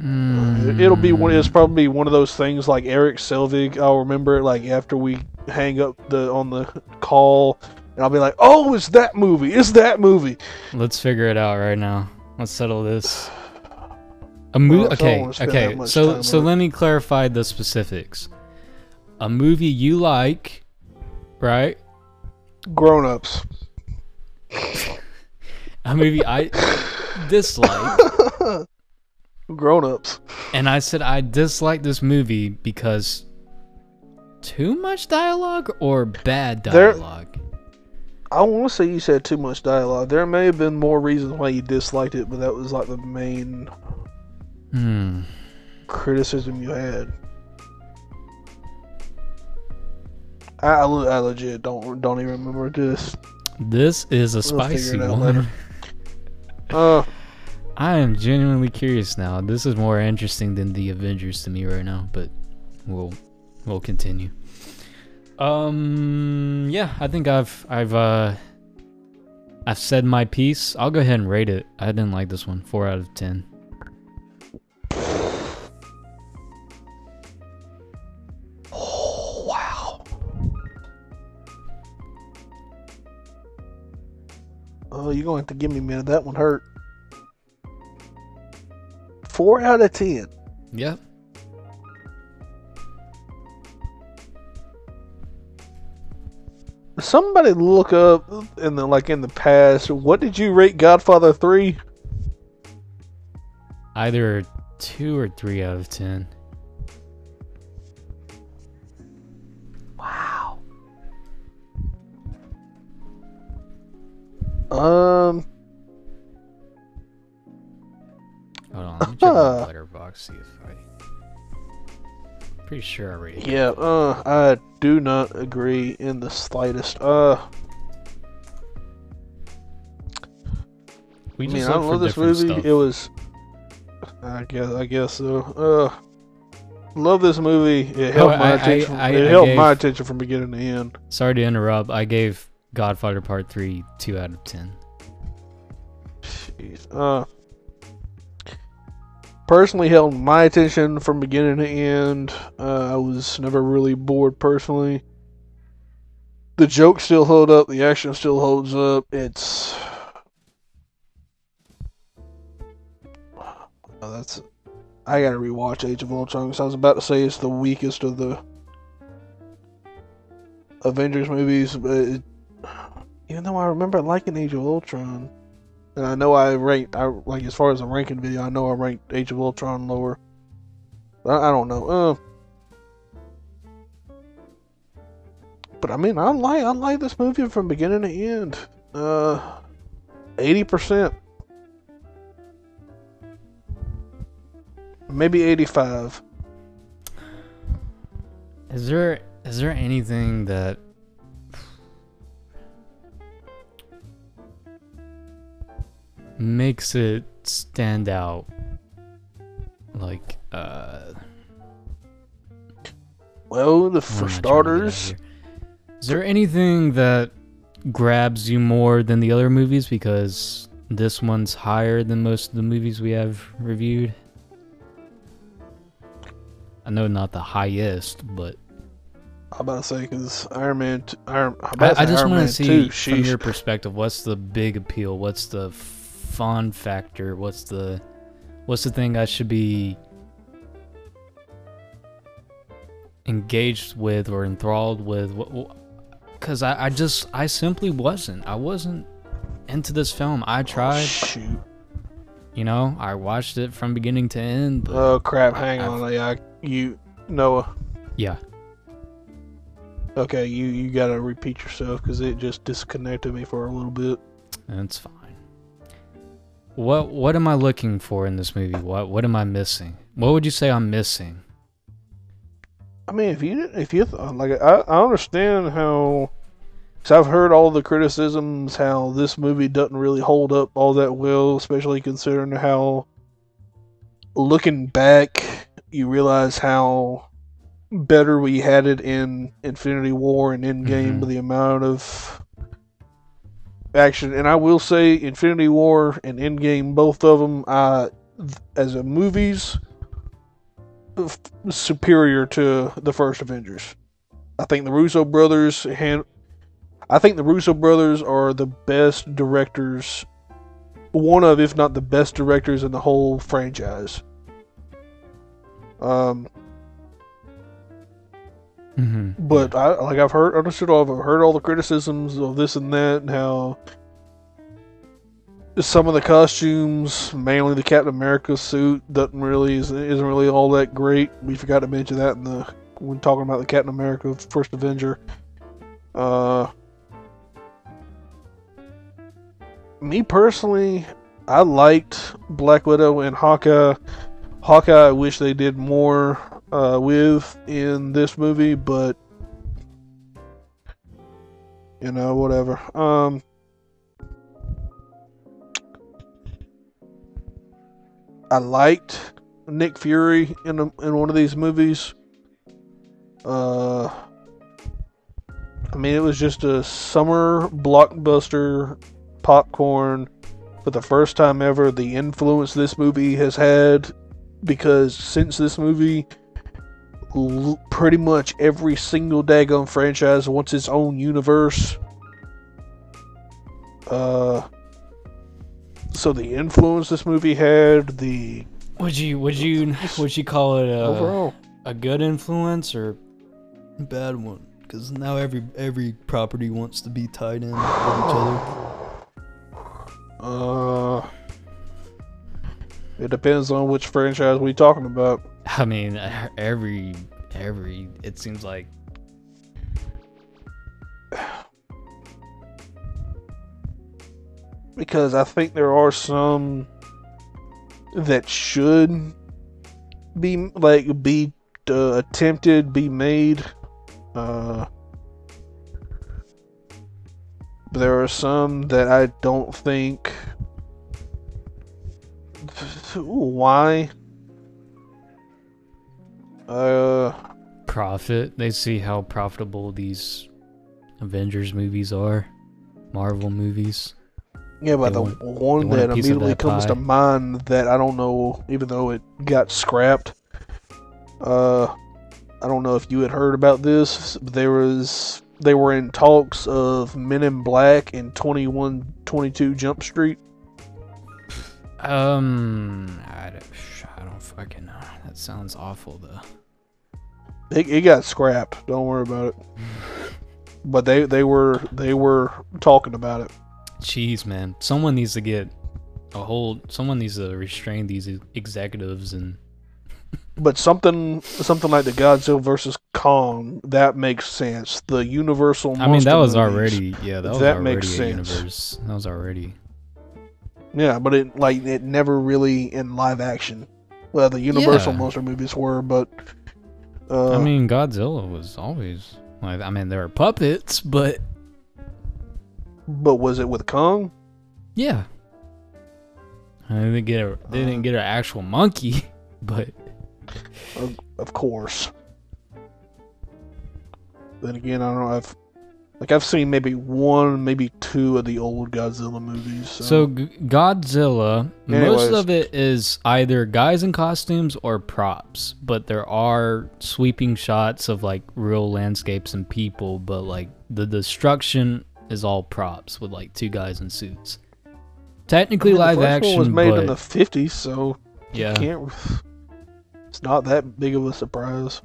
Mm. It'll be one. It's probably one of those things like Eric Selvig. I'll remember it like after we hang up the on the call, and I'll be like, "Oh, it's that movie! It's that movie!" Let's figure it out right now. Let's settle this. A movie. Well, if I don't okay, okay. So, so let me clarify the specifics. A movie you like, right? Grown ups. A movie I dislike, Grown ups. and I said I dislike this movie because too much dialogue or bad There- dialogue. I want to say you said too much dialogue. There may have been more reasons why you disliked it, but that was like the main Hmm. criticism you had. I, I, I legit don't don't even remember this. This is a spicy one. Uh, I am genuinely curious now. This is more interesting than the Avengers to me right now, but we'll we'll continue. Um yeah, I think I've I've uh I've said my piece. I'll go ahead and rate it. I didn't like this one. 4 out of 10. oh, wow. Oh, you're going to have to give me a minute. That one hurt. Four out of ten. Yep. Somebody look up in the like in the past. What did you rate Godfather three? Either 2 or 3 out of 10. Wow. Um. Hold on, let me check my Letterboxd see if I Pretty sure I it. Yeah. Uh. I do not agree in the slightest. Uh. We I just mean, I don't for love this movie. stuff. It was. I guess. I guess so. Uh. Love this movie. It held Oh, my I- I- attention. I- it I held gave- my attention from beginning to end. Sorry to interrupt. I gave Godfather Part 3 2 out of 10. Jeez. Uh, personally held my attention from beginning to end. Uh, I was never really bored personally. The jokes still hold up. The action still holds up. It's. Oh, that's. I gotta rewatch Age of Ultron because I was about to say it's the weakest of the Avengers movies, but it, even though I remember liking Age of Ultron, and I know I ranked, I like as far as a ranking video, I know I ranked Age of Ultron lower. I, I don't know. Uh, but I mean, I like I like this movie from beginning to end. Uh, eighty percent, maybe eighty-five. Is there is there anything that makes it stand out? Like uh Well, the, for am I trying to get at starters? Is there anything that grabs you more than the other movies because this one's higher than most of the movies we have reviewed? I know not the highest, but I'm about to say because Iron Man, t- Iron, I, I just want to see 2, from your perspective what's the big appeal what's the fun factor what's the what's the thing i should be engaged with or enthralled with because I, I just i simply wasn't i wasn't into this film i Oh, tried shoot. you know i watched it from beginning to end but Oh crap! Hang I've- on, yeah, you Noah. yeah Okay, you you gotta repeat yourself because it just disconnected me for a little bit. That's fine. What what am I looking for in this movie? What what am I missing? What would you say I'm missing? I mean, if you if you like, I I understand how. Cause I've heard all the criticisms how this movie doesn't really hold up all that well, especially considering how. Looking back, you realize how better we had it in Infinity War and Endgame mm-hmm. with the amount of action. And I will say, Infinity War and Endgame, both of them, uh, as a movies, f- superior to the first Avengers. I think the Russo brothers hand. I think the Russo brothers are the best directors, one of, if not the best directors in the whole franchise. Um, hmm but I like I've heard understood all I've heard all the criticisms of this and that and how some of the costumes, mainly the Captain America suit, doesn't really isn't isn't really all that great. We forgot to mention that in the when talking about the Captain America First Avenger. Uh, me personally, I liked Black Widow and Hawkeye. Hawkeye, I wish they did more uh, with in this movie, but you know, whatever. Um, I liked Nick Fury in a, in one of these movies. Uh, I mean, it was just a summer blockbuster popcorn for the first time ever. The influence this movie has had, because since this movie, pretty much every single daggone franchise wants its own universe. Uh, so the influence this movie had, the Would you would you would you call it a overall, a good influence or bad one because now every every property wants to be tied in with each other. uh, it depends on which franchise we're talking about. I mean every every it seems like because I think there are some that should be like be uh, attempted, be made. Uh, there are some that I don't think. Why? Uh, profit. They see how profitable these Avengers movies are, Marvel movies. Yeah, but They the want- one they want a that immediately that comes to mind that I don't know, even though it got scrapped. Uh, I don't know if you had heard about this. But there was they were in talks of Men in Black and Twenty One Twenty Two Jump Street. Um, I don't, don't fucking know. That sounds awful though. It, it got scrapped. Don't worry about it. But they they were they were talking about it. Jeez, man. Someone needs to get a hold. Someone needs to restrain these executives and But something something like the Godzilla versus Kong that makes sense. The Universal. I mean, that was movies. already yeah, that was That already makes sense. universe. That was already Yeah, but it like it never really in live action. Well, the Universal Yeah. monster movies were, but uh, I mean, Godzilla was always like. I mean, there were puppets, but but was it with Kong? yeah. I they didn't get a, they didn't get an actual monkey, but Of, of course. Then again, I don't know. I've like I've seen maybe one, maybe two of the old Godzilla movies. So, So G- Godzilla, most of it is either guys in costumes or props, but there are sweeping shots of like real landscapes and people, but like the destruction is all props with like two guys in suits. Technically I mean, live action, one was made but in the fifties, so yeah, can't. It's not that big of a surprise.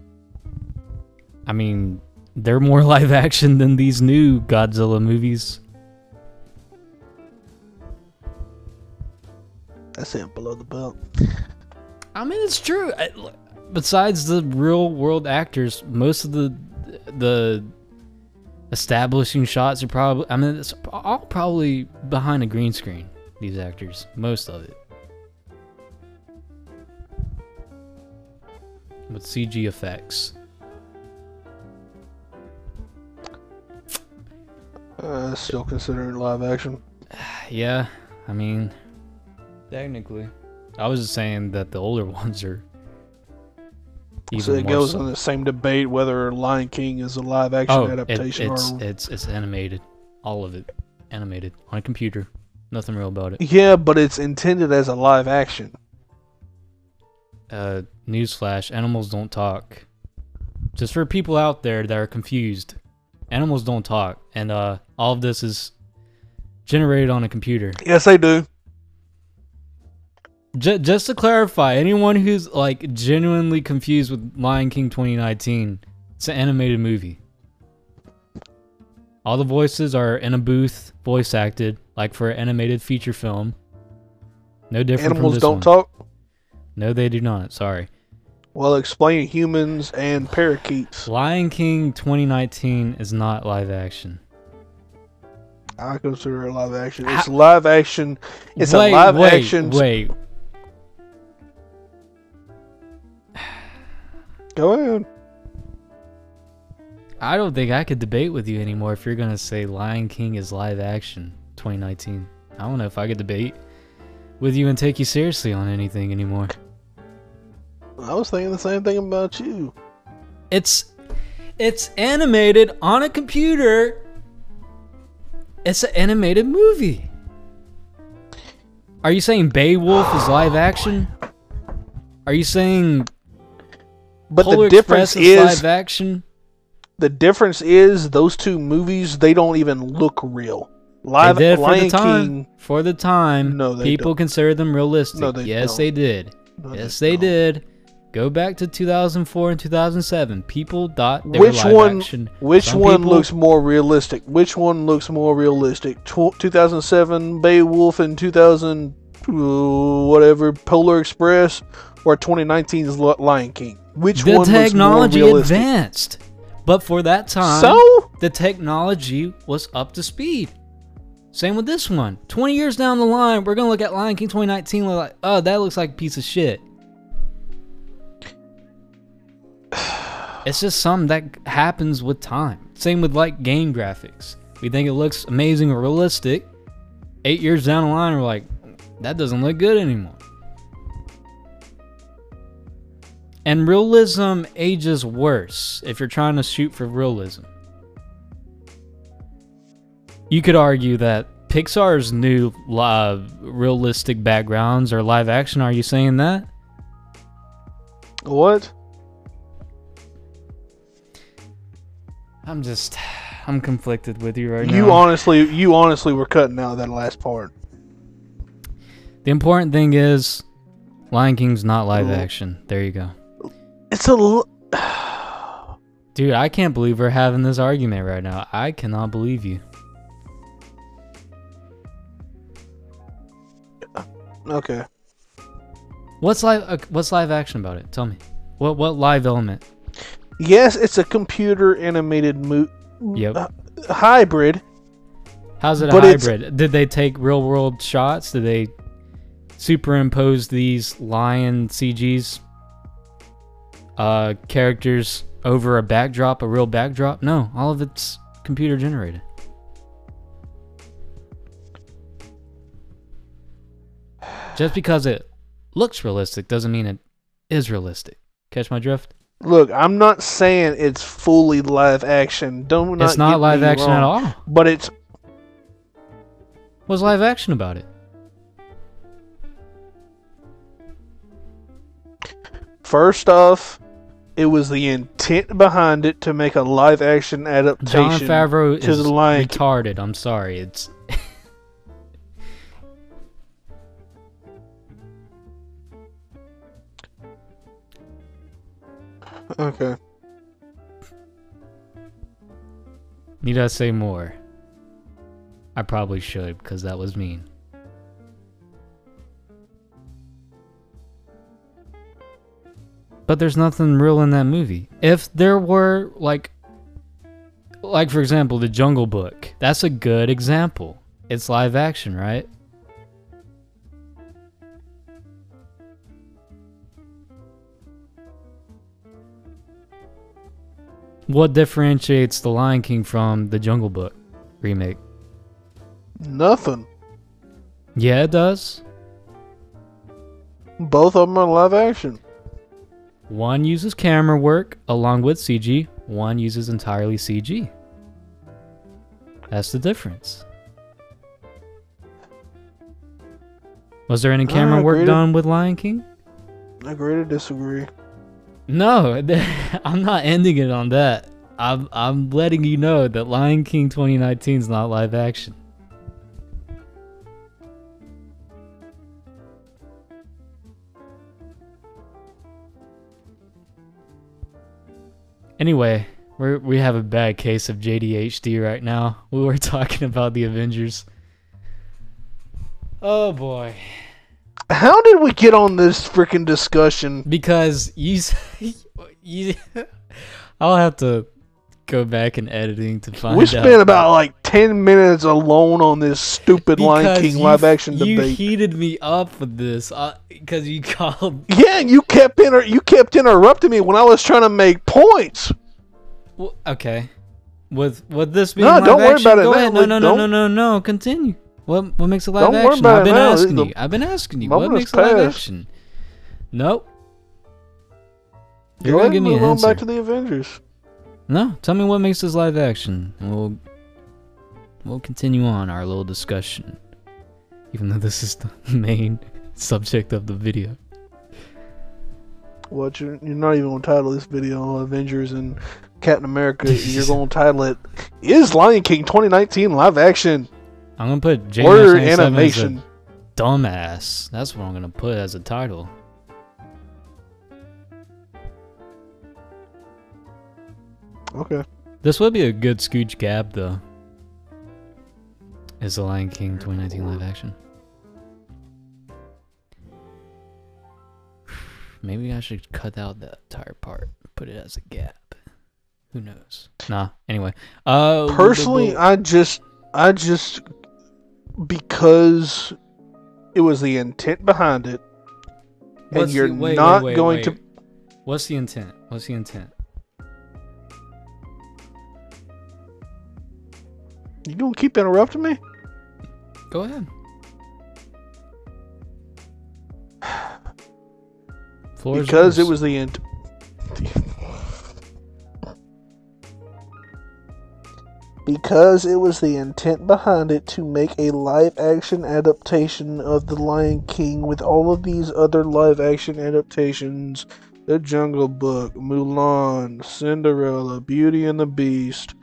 I mean they're more live action than these new Godzilla movies. That's it below the belt. I mean, it's true. I- Besides the real world actors, most of the the establishing shots are probably. I mean, it's all probably behind a green screen. These actors, most of it, with CG effects. Uh, still considering live action. Yeah, I mean, technically, I was just saying that the older ones are. Even so it more goes so. in the same debate whether Lion King is a live action Oh, it, adaptation it's or it's it's animated, all of it, animated on a computer. Nothing real about it. yeah, but it's intended as a live action. Uh, newsflash: animals don't talk. Just for people out there that are confused, animals don't talk, and uh, all of this is generated on a computer. Yes, they do. J- just to clarify, anyone who's like genuinely confused with Lion King 2019, it's an animated movie. All the voices are in a booth, voice acted, like for an animated feature film. No different Animals from this don't one. talk. No, they do not. Sorry. Well, explain humans and parakeets. Lion King 2019 is not live action. I consider it live action. It's live action. It's wait, a live wait, action. Wait, Go ahead. I don't think I could debate with you anymore if you're gonna say Lion King is live action 2019. I don't know if I could debate with you and take you seriously on anything anymore. I was thinking the same thing about you. It's it's animated on a computer. It's an animated movie. Are you saying Beowulf is live action? Are you saying But Polar the difference Express is is live action? the difference is those two movies they don't even look real. Live they did for Lion the time. King. For the time, No, they people don't. consider them realistic. No, they yes, don't. they did. no, yes, they don't. did. Go back to 2004 and 2007. People thought Which one? action. Which Some one people- looks more realistic? Which one looks more realistic? Tw- 2007 Beowulf and 2000 uh, whatever Polar Express or 2019's Lion King? Which the one technology looks more realistic? advanced, but for that time, So the technology was up to speed. Same with this one. 20 years down the line, we're gonna look at Lion King 2019 and like, oh, that looks like a piece of shit. It's just something that happens with time. Same with like game graphics. We think it looks amazing or realistic. Eight years down the line, we're like, that doesn't look good anymore. And realism ages worse if you're trying to shoot for realism. You could argue that Pixar's new live realistic backgrounds are live action. Are you saying that? what? I'm just, I'm conflicted with you right You now. You honestly, you honestly were cutting out that last part. the important thing is, Lion King's not live Ooh. action. There you go. It's a. l- Dude, I can't believe we're having this argument right now. I cannot believe you. Okay. What's live? Uh, what's live action about it? Tell me. What what live element? Yes, it's a computer animated mo- Yep. uh, hybrid. How's it a hybrid? Did they take real world shots? Did they superimpose these lion CGs uh, characters over a backdrop, a real backdrop? No, all of it's computer generated. Just because it looks realistic doesn't mean it is realistic. Catch my drift? Look, I'm not saying it's fully live action. Don't not it's not live action at all. But it's What's live action about it? first off, it was the intent behind it to make a live action John adaptation. Favreau to is the Lion retarded. I'm sorry. It's Okay. need I say more? I probably should because that was mean. But there's nothing real in that movie. If there were like like for example, the Jungle Book. That's a good example. It's live action, right? What differentiates The Lion King from the Jungle Book remake? Nothing. Yeah, it does. Both of them are live action. One uses camera work along with CG, one uses entirely CG. That's the difference. Was there any camera work done with Lion King? I Agree to disagree. No, I'm not ending it on that. I'm I'm letting you know that Lion King 2019 is not live action. Anyway, we we have a bad case of JDHD right now. We were talking about the Avengers. Oh boy. How did we get on this freaking discussion? Because you, you, I'll have to go back and editing to find We out. spent about like ten minutes alone on this stupid Lion King you- live action You debate. heated me up with this uh, because you called. yeah, you kept inter- you kept interrupting me when I was trying to make points. Well, okay, with with this being No, don't worry action, about it go now, ahead. No, no, no, no, don't- no, no. Continue. What what makes it live Don't action? I've been asking you. I've been asking you. What makes it live passed. action? Nope. You're gonna give me an answer. back to the Avengers. No, tell me what makes this live action, and we'll we'll continue on our little discussion. Even though this is the main subject of the video. What you're, you're not even going to title this video Avengers and Captain America. you're going to title it Is Lion King 2019 live action I'm gonna put J or 97 as a animation? dumbass. That's what I'm gonna put as a title. Okay. This would be a good Scooj Gab though. Is the Lion King 2019 live action? Maybe I should cut out that entire part, put it as a gap. Who knows? Nah. Anyway, uh, Personally, I just, I just, because it was the intent behind it, and What's the- you're wait, wait, not wait, going wait. to. What's the intent? What's the intent? You gonna keep interrupting me? Go ahead. Because it was the int. Because it was the intent behind it to make a live action adaptation of The Lion King with all of these other live action adaptations The Jungle Book, Mulan, Cinderella, Beauty and the Beast,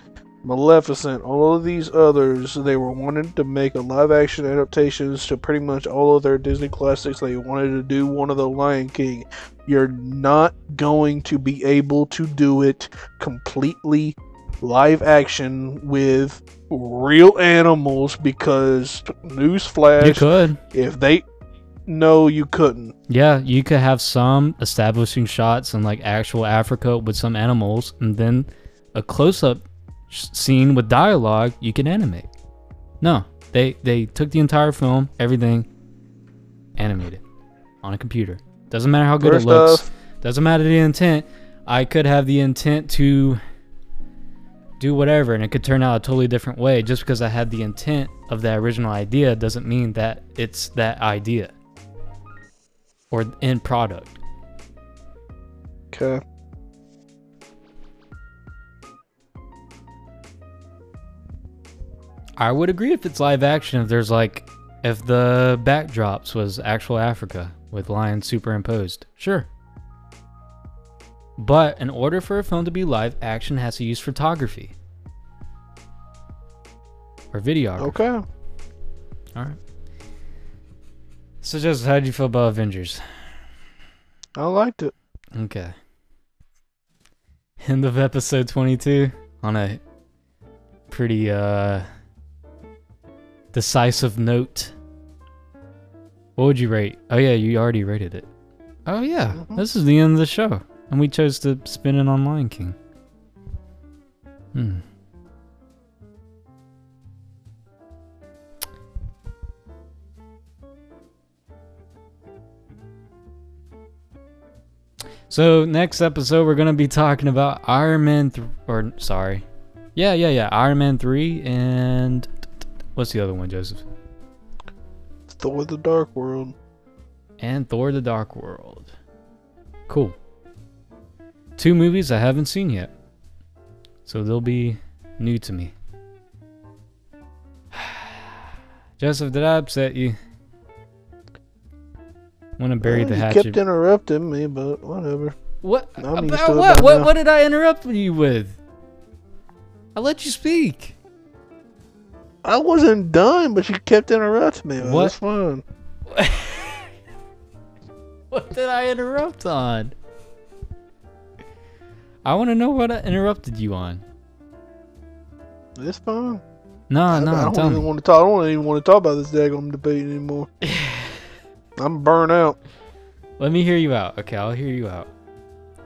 Maleficent, all of these others, they were wanting to make a live action adaptations to pretty much all of their Disney classics. They wanted to do one of the Lion King. You're not going to be able to do it completely live action with real animals because newsflash, You could. if they no you couldn't Yeah, you could have some establishing shots in like actual Africa with some animals, and then a close-up scene with dialogue you can animate. No, they they took the entire film, everything, animated on a computer. Doesn't matter how good First it looks. off, Doesn't matter the intent. I could have the intent to do whatever, and it could turn out a totally different way. Just because I had the intent of that original idea doesn't mean that it's that idea or end product. okay I would agree if it's live action. If there's like, if the backdrops was actual Africa with lions superimposed, sure. But in order for a film to be live action, has to use photography or videography. okay All right. So, Joseph, how did you feel about Avengers? i liked it Okay. End of episode 22 on a pretty uh decisive note. What would you rate? Oh yeah, you already rated it. Oh yeah, Mhm. this is the end of the show, and we chose to spin it on Lion King. Hmm. So next episode we're gonna be talking about Iron Man, th- or sorry, yeah, yeah, yeah, Iron Man three and what's the other one, Joseph? thor the dark world And Thor: The Dark World. Cool. Two movies I haven't seen yet. So they'll be new to me. Joseph, did I upset you? Want to bury Well, the you hatchet? kept interrupting me, but whatever. What? I'm about what? What? now. What did I interrupt you with? I let you speak. I wasn't done, but you kept interrupting me. What? That's fine. What did I interrupt on? I want to know what I interrupted you on. It's fine. No, no, I don't even me. want to talk. I don't even want to talk about this daggone debate anymore. I'm burnt out. Let me hear you out. Okay, I'll hear you out.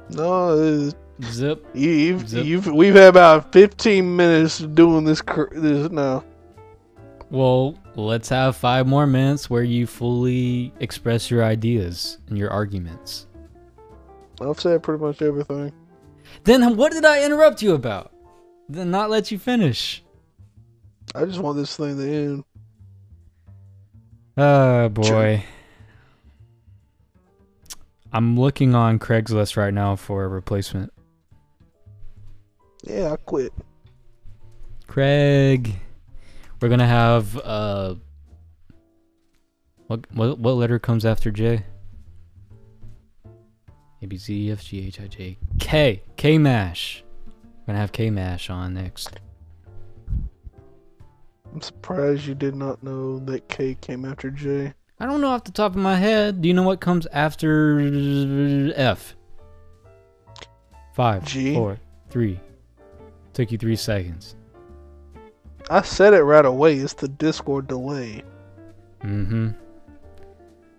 No, Zip. you, you've, Zip. you've, we've had about 15 minutes doing this. cr- This now. Well, let's have five more minutes where you fully express your ideas and your arguments. I've said pretty much everything. Then what did I interrupt you about? Then not let you finish. I just want this thing to end. Oh boy. I'm looking on Craigslist right now for a replacement. Yeah, I quit. Craig. We're gonna have uh what what what letter comes after J? A B C E F G H I J K K Mash. We're gonna have K Mash on next. I'm surprised you did not know that K came after J. I don't know off the top of my head. Do you know what comes after F? Five, G. four, three. Took you three seconds. I said it right away. It's the Discord delay. Mm-hmm.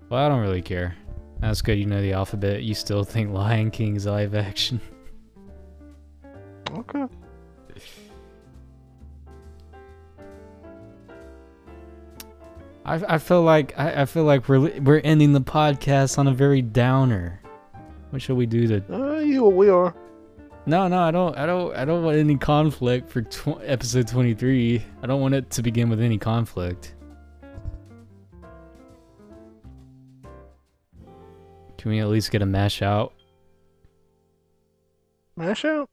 Well, I don't really care. That's good. You know the alphabet. You still think Lion King's live action. Okay. I, I feel like I, I feel like we're we're ending the podcast on a very downer. What should we do to? Uh, you, we are. No, no, I don't. I don't. I don't want any conflict for tw- episode twenty three. I don't want it to begin with any conflict. Can we at least get a mash out? Mash out.